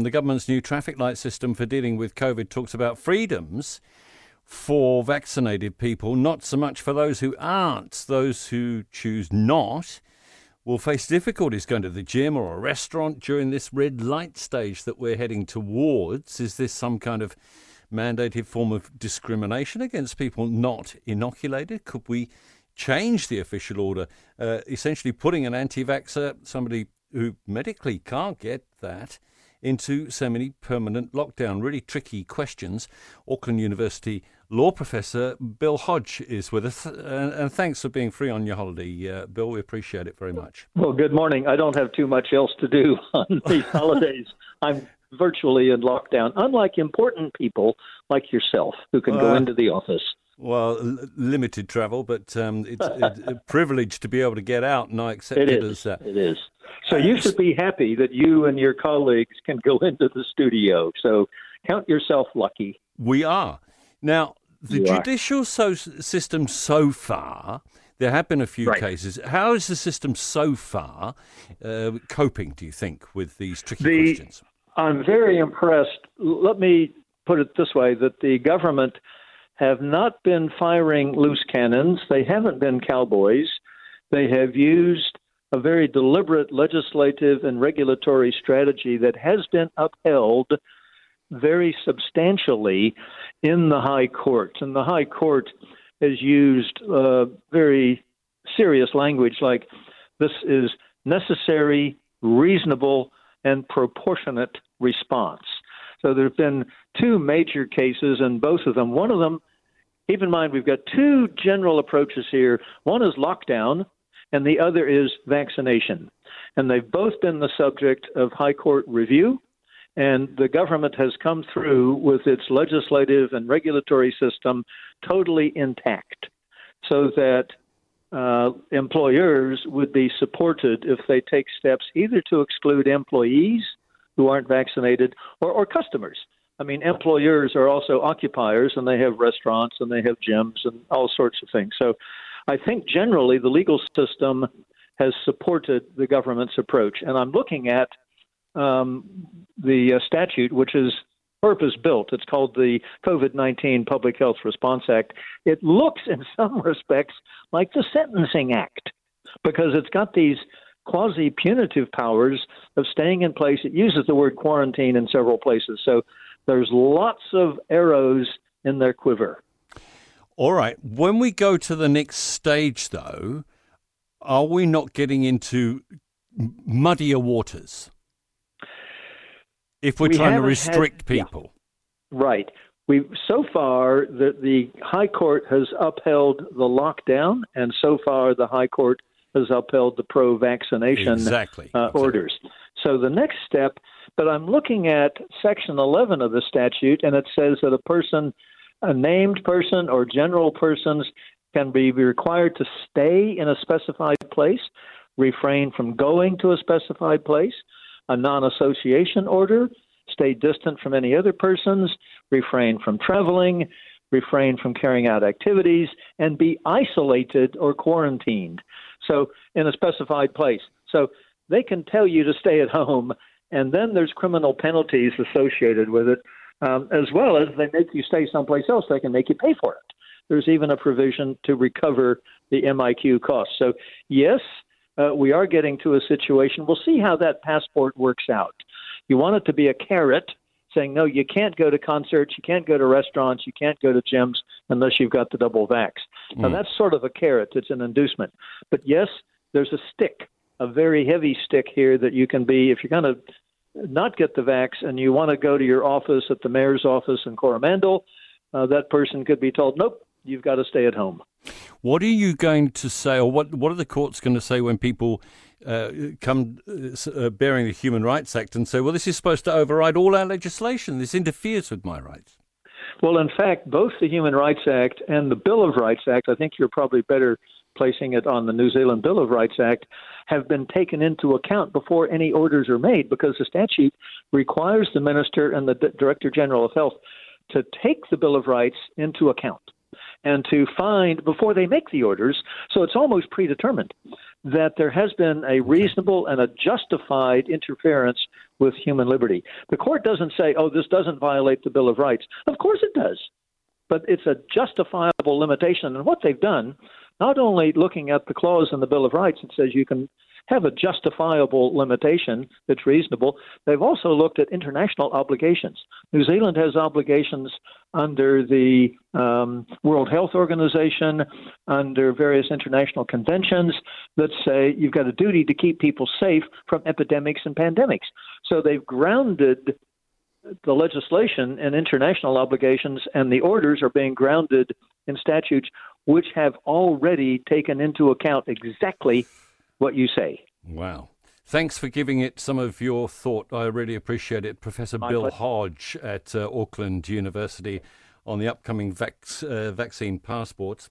The government's new traffic light system for dealing with COVID talks about freedoms for vaccinated people, not so much for those who aren't. Those who choose not will face difficulties going to the gym or a restaurant during this red light stage that we're heading towards. Is this some kind of mandated form of discrimination against people not inoculated? Could we change the official order, uh, essentially putting an anti vaxxer, somebody who medically can't get that, into semi permanent lockdown? Really tricky questions. Auckland University law professor Bill Hodge is with us. And, and thanks for being free on your holiday, uh, Bill. We appreciate it very much. Well, good morning. I don't have too much else to do on these holidays. I'm virtually in lockdown, unlike important people like yourself who can uh, go into the office. Well, l- limited travel, but um, it's, it's, a privilege to be able to get out, and I accept it, it as that. It is. So you should be happy that you and your colleagues can go into the studio. So count yourself lucky. We are. Now, the you judicial so- system so far, there have been a few right. cases. How is the system so far uh, coping, do you think, with these tricky the, questions? I'm very impressed. Let me put it this way that the government have not been firing loose cannons. They haven't been cowboys. They have used a very deliberate legislative and regulatory strategy that has been upheld very substantially in the High Court. And the High Court has used uh, very serious language like this is necessary, reasonable, and proportionate response. So there have been two major cases, and both of them, one of them, keep in mind, we've got two general approaches here. One is lockdown, and the other is vaccination. And they've both been the subject of High Court review and the government has come through with its legislative and regulatory system totally intact so that uh, employers would be supported if they take steps either to exclude employees who aren't vaccinated or, or customers. I mean, employers are also occupiers and they have restaurants and they have gyms and all sorts of things. So I think generally the legal system has supported the government's approach. And I'm looking at um, the uh, statute, which is purpose built. It's called the COVID 19 Public Health Response Act. It looks, in some respects, like the Sentencing Act because it's got these quasi punitive powers of staying in place. It uses the word quarantine in several places. So there's lots of arrows in their quiver. All right. When we go to the next stage, though, are we not getting into muddier waters? If we're we trying to restrict had, people. Yeah, right. We so far the the High Court has upheld the lockdown, and so far the High Court has upheld the pro-vaccination exactly. Uh, exactly. orders. So the next step, but I'm looking at Section 11 of the statute, and it says that a person, a named person or general persons, can be required to stay in a specified place, refrain from going to a specified place, a non association order, stay distant from any other persons, refrain from traveling, refrain from carrying out activities, and be isolated or quarantined. So, in a specified place. So, they can tell you to stay at home, and then there's criminal penalties associated with it, um, as well as they make you stay someplace else, they can make you pay for it. There's even a provision to recover the MIQ costs. So, yes, uh, we are getting to a situation. We'll see how that passport works out. You want it to be a carrot saying, no, you can't go to concerts, you can't go to restaurants, you can't go to gyms unless you've got the double vax. Mm. Now, that's sort of a carrot, it's an inducement. But yes, there's a stick, a very heavy stick here that you can be, if you're going to not get the vax and you want to go to your office at the mayor's office in Coromandel, uh, that person could be told, nope, you've got to stay at home. What are you going to say, or what, what are the courts going to say when people uh, come uh, uh, bearing the Human Rights Act and say, well, this is supposed to override all our legislation? This interferes with my rights. Well, in fact, both the Human Rights Act and the Bill of Rights Act, I think you're probably better placing it on the New Zealand Bill of Rights Act, have been taken into account before any orders are made because the statute requires the minister and the D- Director General of Health to take the Bill of Rights into account and to find before they make the orders. So it's almost predetermined that there has been a reasonable and a justified interference with human liberty. The court doesn't say, oh, this doesn't violate the Bill of Rights. Of course it does. But it's a justifiable limitation. And what they've done, not only looking at the clause in the Bill of Rights that says you can have a justifiable limitation that's reasonable. They've also looked at international obligations. New Zealand has obligations under the um, World Health Organization, under various international conventions that say you've got a duty to keep people safe from epidemics and pandemics. So they've grounded the legislation and international obligations, and the orders are being grounded in statutes which have already taken into account exactly what you say. Wow. Thanks for giving it some of your thought. I really appreciate it. Professor My Bill pleasure. Hodge at uh, Auckland University on the upcoming vac- uh, vaccine passports.